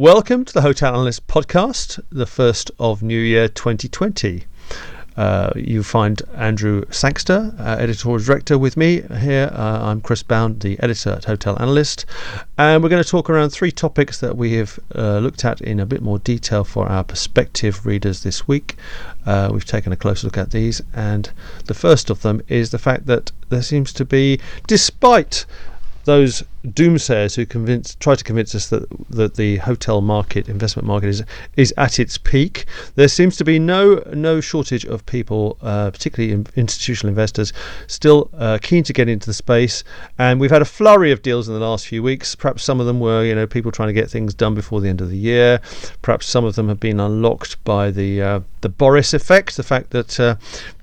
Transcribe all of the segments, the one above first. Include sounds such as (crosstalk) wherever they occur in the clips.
Welcome to the Hotel Analyst podcast, the first of New Year 2020. Uh, you find Andrew Sangster, uh, editorial director, with me here. Uh, I'm Chris Bown, the editor at Hotel Analyst, and we're going to talk around three topics that we have uh, looked at in a bit more detail for our perspective readers this week. Uh, we've taken a close look at these, and the first of them is the fact that there seems to be, despite those doomsayers who convince try to convince us that that the hotel market investment market is is at its peak there seems to be no no shortage of people uh, particularly in institutional investors still uh, keen to get into the space. And we've had a flurry of deals in the last few weeks. Perhaps some of them were you know people trying to get things done before the end of the year. Perhaps some of them have been unlocked by the uh, the Boris effect the fact that uh,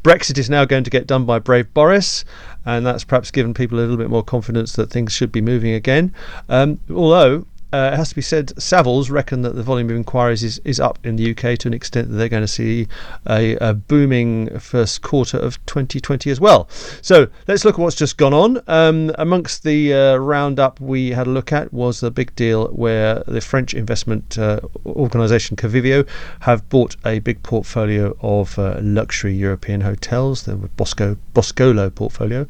Brexit is now going to get done by brave Boris and that's perhaps given people a little bit more confidence that things should be moving again. Um, although uh, it has to be said, Savills reckon that the volume of inquiries is, is up in the UK to an extent that they're going to see a, a, booming first quarter of 2020 as well. So let's look at what's just gone on. Um, amongst the uh, roundup we had a look at was the big deal where the French investment uh, organisation Covivio have bought a big portfolio of uh, luxury European hotels, the Bosco, Boscolo portfolio,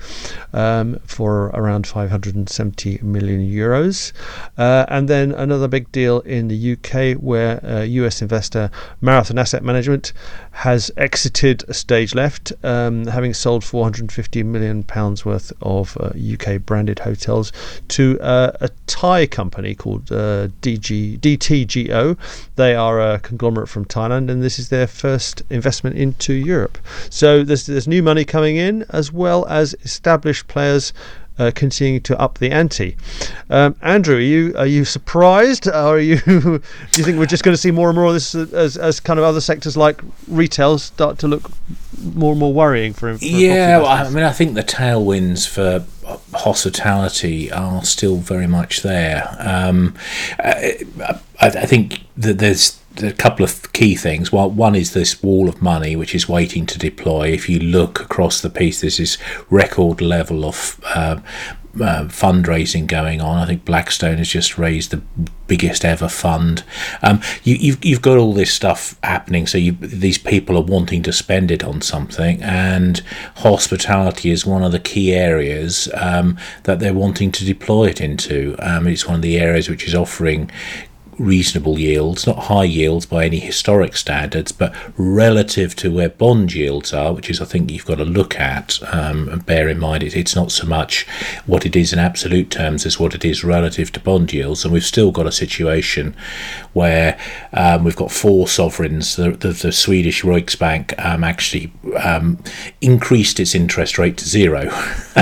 um, for around 570 million euros. Uh, and then another big deal in the UK where uh, US investor Marathon Asset Management has exited stage left, um, having sold 450 million pounds worth of uh, UK branded hotels to uh, a Thai company called uh, DG, DTGO. They are a conglomerate from Thailand, and this is their first investment into Europe. So there's there's new money coming in as well as established players uh, continuing to up the ante. Um, Andrew, are you are you surprised, (laughs) are you do you think we're just going to see more and more of this as, as kind of other sectors like retail start to look more and more worrying for? for yeah, well, I mean, I think the tailwinds for hospitality are still very much there. Um, I, I, think that there's a couple of key things. Well, one is this wall of money which is waiting to deploy. If you look across the piece, there's this record level of uh, uh, fundraising going on. I think Blackstone has just raised the biggest ever fund. Um, you, have you've, you've got all this stuff happening, so you, these people are wanting to spend it on something, and hospitality is one of the key areas um, that they're wanting to deploy it into. Um, it's one of the areas which is offering reasonable yields, not high yields by any historic standards, but relative to where bond yields are, which is I think you've got to look at um, and bear in mind it, it's not so much what it is in absolute terms as what it is relative to bond yields. And we've still got a situation where um, we've got four sovereigns. The, the, the Swedish Riksbank um, actually um, increased its interest rate to zero (laughs)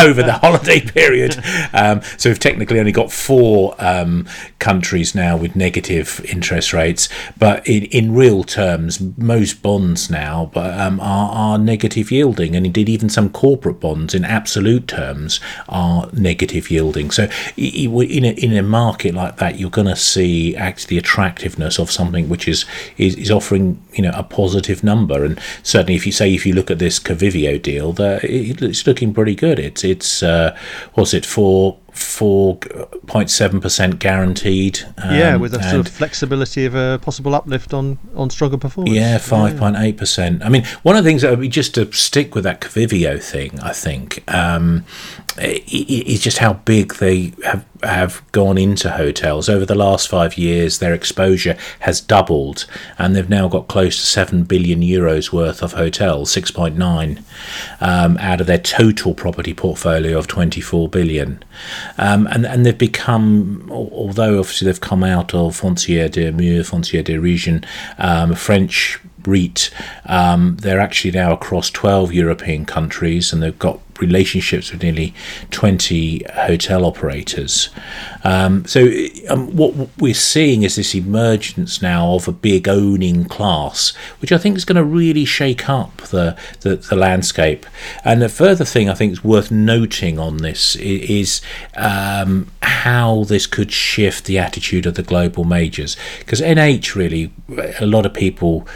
over the holiday period. Um, so we've technically only got four um, countries now now with negative interest rates, but in, in real terms, most bonds now um, are, are negative yielding, and indeed even some corporate bonds in absolute terms are negative yielding. So in a, in a market like that, you're going to see actually the attractiveness of something which is, is, is offering you know a positive number, and certainly if you say if you look at this Covivio deal, that it's looking pretty good. It's it's uh, what's it for 4.7% guaranteed. Um, yeah, with a sort of flexibility of a possible uplift on, on stronger performance. Yeah, 5.8%. Yeah. I mean, one of the things that would be just to stick with that Covivio thing, I think, um, is just how big they have have gone into hotels over the last five years. Their exposure has doubled, and they've now got close to seven billion euros worth of hotels, six point nine um, out of their total property portfolio of twenty four billion. Um, and and they've become, although obviously they've come out of Foncière des Murs, Foncière des Régions, um, French REIT. Um, they're actually now across 12 European countries and they've got relationships with nearly 20 hotel operators. Um, so, um, what we're seeing is this emergence now of a big owning class, which I think is going to really shake up the, the, the landscape. And the further thing I think is worth noting on this is, um, how this could shift the attitude of the global majors. Because NH really, a lot of people,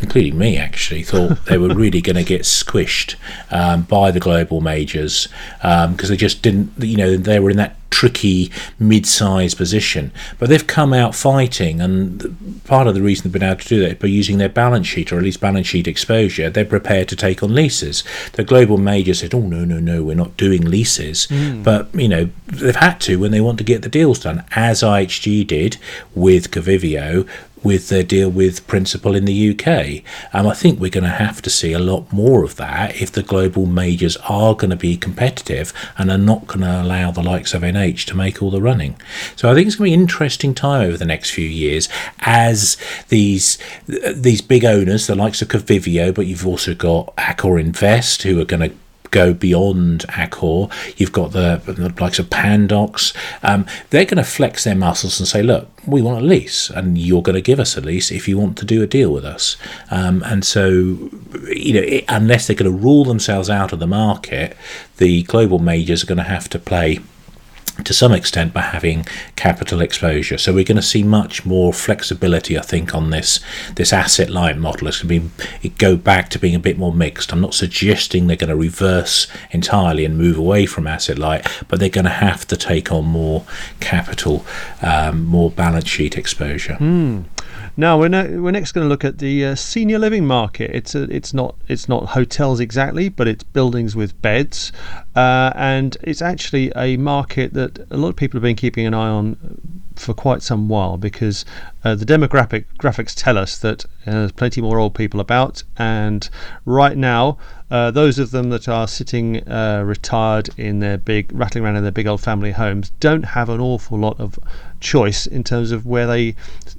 including me actually, thought they were really going to get squished um, by the global majors because um, they just didn't, you know, they were in that tricky mid-sized position. But they've come out fighting, and part of the reason they've been able to do that is by using their balance sheet, or at least balance sheet exposure. They're prepared to take on leases. The global majors said, "Oh no, no, no, we're not doing leases," mm. but you know they've had to when they want to get the deals done, as IHG did with Covivio, with their deal with Principal in the UK. And I think we're going to have to see a lot more of that if the global majors are going to be competitive and are not going to allow the likes of NH to make all the running. So I think it's going to be an interesting time over the next few years as these these big owners, the likes of Covivio, but you've also got Accor Invest, who are going to go beyond Accor. You've got the, the likes of Pandox. Um, they're going to flex their muscles and say, look, we want a lease, and you're going to give us a lease if you want to do a deal with us. Um, and so, you know, it, unless they're going to rule themselves out of the market, the global majors are going to have to play to some extent by having capital exposure. So we're going to see much more flexibility, I think, on this this asset light model. It's going to be go back to being a bit more mixed. I'm not suggesting they're going to reverse entirely and move away from asset light, but they're going to have to take on more capital, um, more balance sheet exposure. Mm. Now we're, we're next going to look at the uh, senior living market. It's a, it's not it's not hotels exactly, but it's buildings with beds, uh, and it's actually a market that a lot of people have been keeping an eye on for quite some while because uh, the demographic graphics tell us that uh, there's plenty more old people about, and right now, uh, those of them that are sitting uh, retired in their big, rattling around in their big old family homes, don't have an awful lot of choice in terms of where they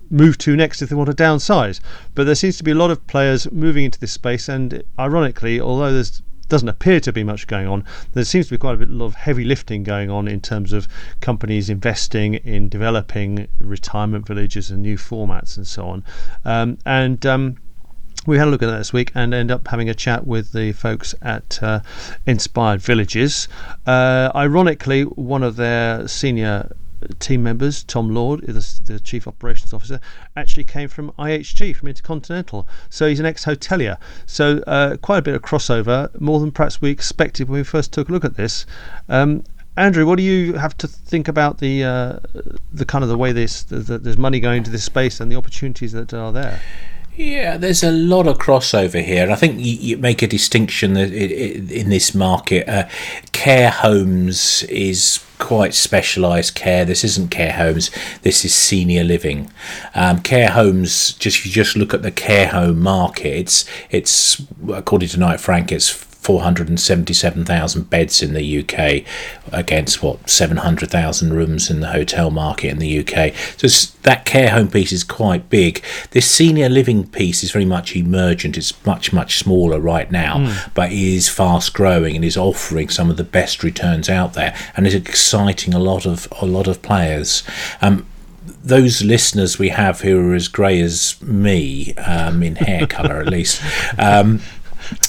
move to next if they want to downsize. But there seems to be a lot of players moving into this space, and ironically, although there's doesn't appear to be much going on. There seems to be quite a bit of heavy lifting going on in terms of companies investing in developing retirement villages and new formats and so on. Um, and um, we had a look at that this week and end up having a chat with the folks at uh, Inspired Villages. Uh, ironically, one of their senior team members, Tom Lord, the, the, chief operations officer, actually came from IHG, from Intercontinental. So he's an ex hotelier. So uh, quite a bit of crossover, more than perhaps we expected when we first took a look at this. Um, Andrew, what do you have to think about the uh, the kind of the way this the, the, there's money going into this space and the opportunities that are there? Yeah, there's a lot of crossover here, and I think you, you make a distinction that in this market. Uh, care homes is quite specialised care. This isn't care homes. This is senior living. Um, care homes. Just you just look at the care home market. It's it's according to Knight Frank, it's 477,000 beds in the UK against what 700,000 rooms in the hotel market in the UK. So that care home piece is quite big. This senior living piece is very much emergent. It's much much smaller right now, mm. but is fast growing and is offering some of the best returns out there, and is exciting a lot of a lot of players. Um, those listeners we have who are as grey as me, um, in hair colour at least, (laughs) um,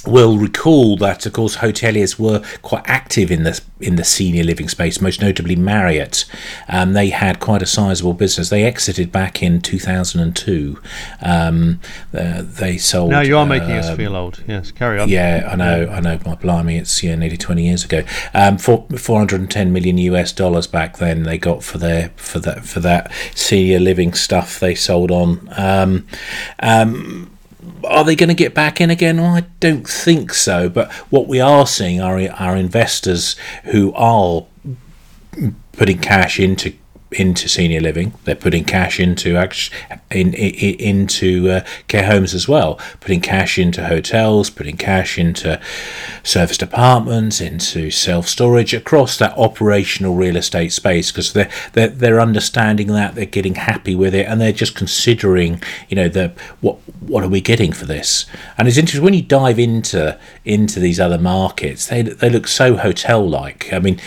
will recall that, of course, hoteliers were quite active in the in the senior living space, most notably Marriott. Um, they had quite a sizable business. They exited back in 2002. Um, uh, they sold. Now you are making us um, feel old. Yes, carry on. Yeah, I know. I know. My blimey, it's yeah, nearly 20 years ago. Um, for 410 million US dollars back then they got for their for that for that senior living stuff they sold on. Um, um, are they going to get back in again? Well, I don't think so. But what we are seeing are are investors who are putting cash into into senior living. They're putting cash into in, in, into uh, care homes as well. Putting cash into hotels, putting cash into serviced apartments, into self storage across that operational real estate space because they're, they're they're understanding that they're getting happy with it and they're just considering you know the what what are we getting for this? And it's interesting when you dive into into these other markets. They they look so hotel like. I mean,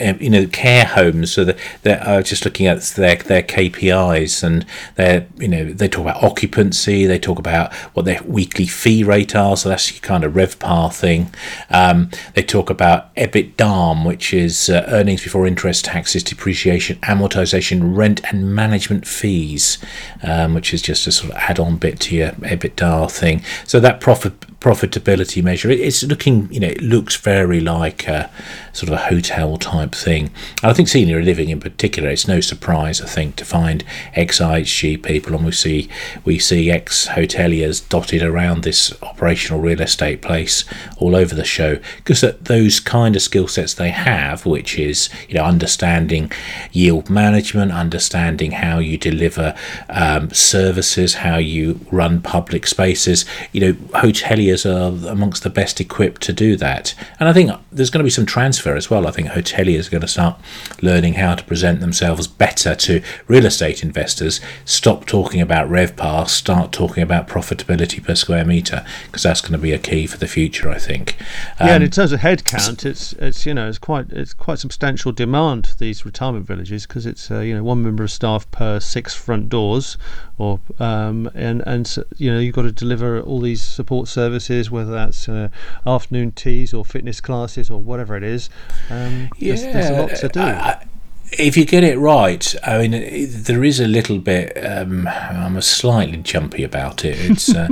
um, you know, care homes. So that, that was just looking at their their KPIs and their you know they talk about occupancy, they talk about what their weekly fee rate are, so that's your kind of RevPAR thing. Um, they talk about EBITDA, which is uh, earnings before interest, taxes, depreciation, amortization, rent, and management fees, um, which is just a sort of add-on bit to your EBITDA thing. So that profit profitability measure. It's looking, you know, it looks very like a sort of a hotel type thing. And I think senior living in particular, it's no surprise, I think, to find ex IHG people, and we see we see ex hoteliers dotted around this operational real estate place all over the show because those kind of skill sets they have, which is you know understanding yield management, understanding how you deliver um, services, how you run public spaces. You know, hoteliers are amongst the best equipped to do that. And I think there's going to be some transfer as well. I think hoteliers are going to start learning how to present themselves better to real estate investors. Stop talking about RevPAR, start talking about profitability per square metre, because that's going to be a key for the future, I think. Um, yeah, and in um, terms of headcount, it's it's you know it's quite it's quite substantial demand for these retirement villages because it's uh, you know one member of staff per six front doors, or um, and and you know you've got to deliver all these support services, whether that's uh, afternoon teas or fitness classes or whatever it is. Um, yeah, there's, there's, a lot to do. I, if you get it right, I mean, there is a little bit. Um, I'm a slightly jumpy about it. It's uh,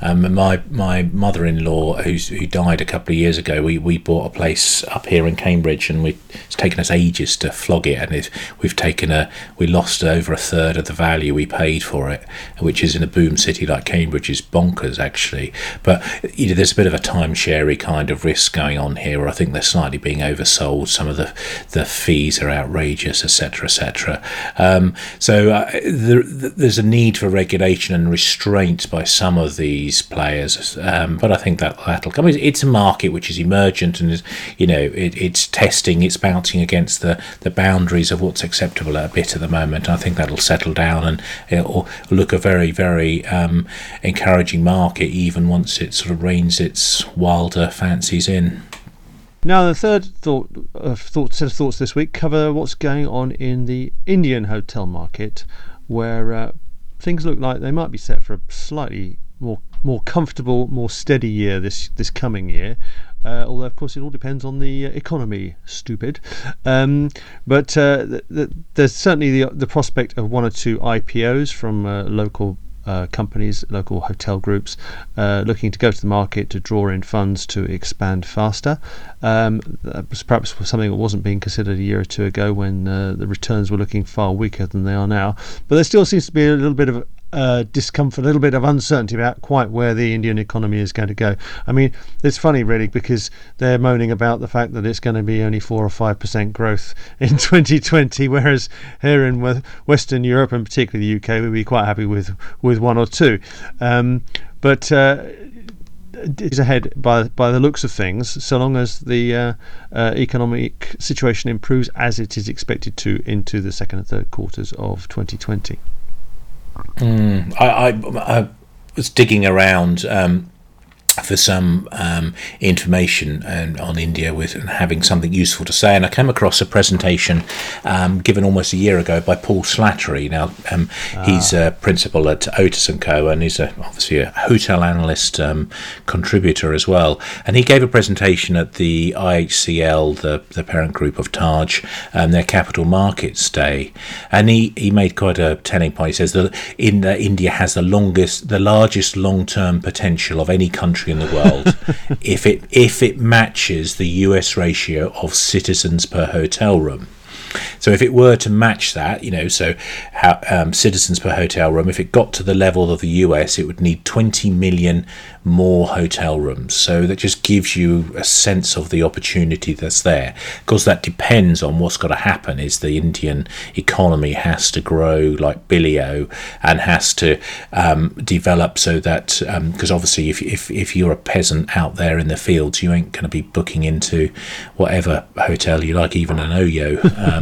um, my my mother-in-law who's, who died a couple of years ago. We, we bought a place up here in Cambridge, and we, it's taken us ages to flog it, and it, we've taken a we lost over a third of the value we paid for it, which is in a boom city like Cambridge is bonkers actually. But you know, there's a bit of a timesharey kind of risk going on here, where I think they're slightly being oversold. Some of the the fees are outrageous etc., etc. Um, so uh, there, there's a need for regulation and restraint by some of these players, um, but I think that that'll come. It's a market which is emergent and is, you know, it, it's testing, it's bouncing against the, the boundaries of what's acceptable a bit at the moment. I think that'll settle down and it'll look a very, very um, encouraging market even once it sort of reins its wilder fancies in. Now, the third thought, uh, thought set of thoughts this week cover what's going on in the Indian hotel market, where uh, things look like they might be set for a slightly more more comfortable, more steady year this this coming year. Uh, although, of course, it all depends on the uh, economy. Stupid, um, but uh, th- th- there's certainly the the prospect of one or two IPOs from uh, local uh, companies, local hotel groups, uh, looking to go to the market to draw in funds to expand faster. Um, that was perhaps something that wasn't being considered a year or two ago when uh, the returns were looking far weaker than they are now. But there still seems to be a little bit of uh, discomfort, a little bit of uncertainty about quite where the Indian economy is going to go. I mean, it's funny really because they're moaning about the fact that it's going to be only four or five percent growth (laughs) in 2020, whereas here in Western Europe and particularly the UK, we'd be quite happy with with one or two. Um, but uh, is ahead by by the looks of things, so long as the uh, uh, economic situation improves as it is expected to into the second and third quarters of 2020. Mm, I, I, I, was digging around um, for some um, information and, on India with and having something useful to say. And I came across a presentation um, given almost a year ago by Paul Slattery. Now, um, ah. he's a principal at Otis & Co. and he's a, obviously a hotel analyst um, contributor as well. And he gave a presentation at the IHCL, the, the parent group of Taj, um, their capital markets day. And he, he made quite a telling point. He says that in, uh, India has the longest, the largest long-term potential of any country in the world (laughs) if it if it matches the US ratio of citizens per hotel room. So if it were to match that, you know, so how, um, citizens per hotel room, if it got to the level of the US, it would need 20 million more hotel rooms. So that just gives you a sense of the opportunity that's there. Of course, that depends on what's got to happen. Is the Indian economy has to grow like Billio and has to um, develop so that because um, obviously if, if if you're a peasant out there in the fields, you ain't going to be booking into whatever hotel you like, even an Oyo. (laughs) Um,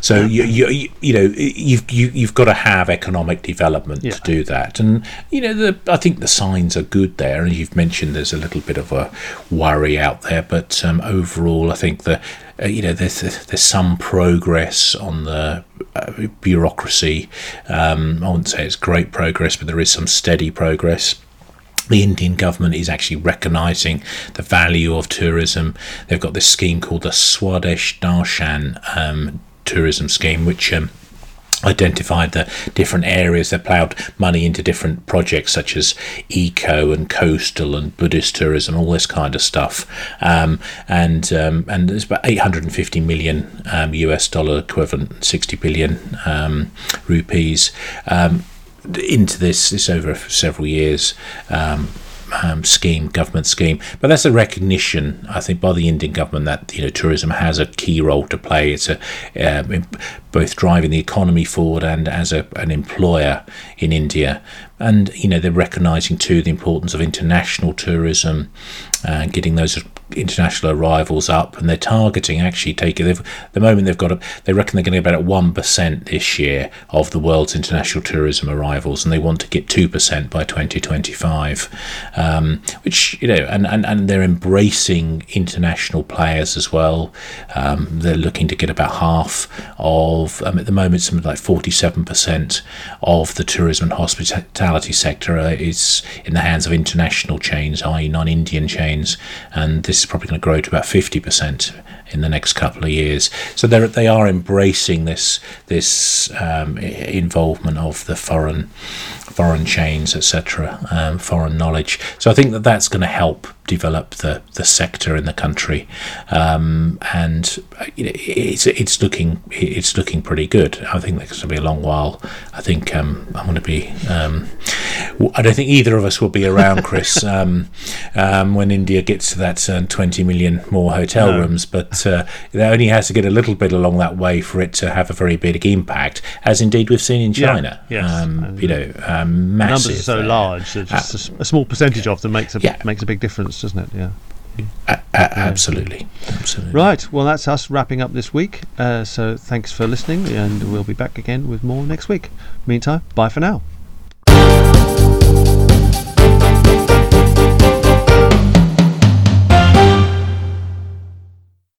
so you, you you know you've you, you've got to have economic development Yeah. to do that, and you know the I think the signs are good there. And you've mentioned there's a little bit of a worry out there, but um, overall, I think that uh, you know there's there's some progress on the uh, bureaucracy. Um, I wouldn't say it's great progress, but there is some steady progress the Indian government is actually recognising the value of tourism. They've got this scheme called the Swadesh Darshan um, tourism scheme, which um, identified the different areas they ploughed money into different projects such as eco and coastal and Buddhist tourism, all this kind of stuff. Um, and um, and there's about 850 million um, US dollar equivalent, 60 billion um, rupees. Into this this over several years um, um, scheme, government scheme. But that's a recognition, I think, by the Indian government that you know tourism has a key role to play. It's a um, both driving the economy forward and as a, an employer in India. And you know they're recognising too the importance of international tourism and getting those international arrivals up, and they're targeting actually taking. The moment they've got a, they reckon they're going to get about at one percent this year of the world's international tourism arrivals, and they want to get two percent by 2025. Um, which you know, and, and and they're embracing international players as well. Um, they're looking to get about half of um, at the moment something like 47 percent of the tourism and hospitality sector is in the hands of international chains, i.e., non-Indian chains, and this is probably going to grow to about 50 percent in the next couple of years. So they they are embracing this this um, involvement of the foreign foreign chains, etc., um, foreign knowledge. So I think that that's going to help develop the, the sector in the country, um, and uh, it's it's looking it's looking pretty good. I think there's going to be a long while. I think um, I'm going to be. Um, I don't think either of us will be around, Chris, (laughs) um, um, when India gets to that uh, 20 million more hotel No. rooms. But uh, it only has to get a little bit along that way for it to have a very big impact, as indeed we've seen in Yeah, China. yes. Um, you know, um, The numbers are so there. large that just a s- a, small percentage of them makes a Yeah. makes a big difference, doesn't it? Yeah. A- a- absolutely, absolutely. Right. Well, that's us wrapping up this week. Uh, so thanks for listening, and we'll be back again with more next week. Meantime, bye for now.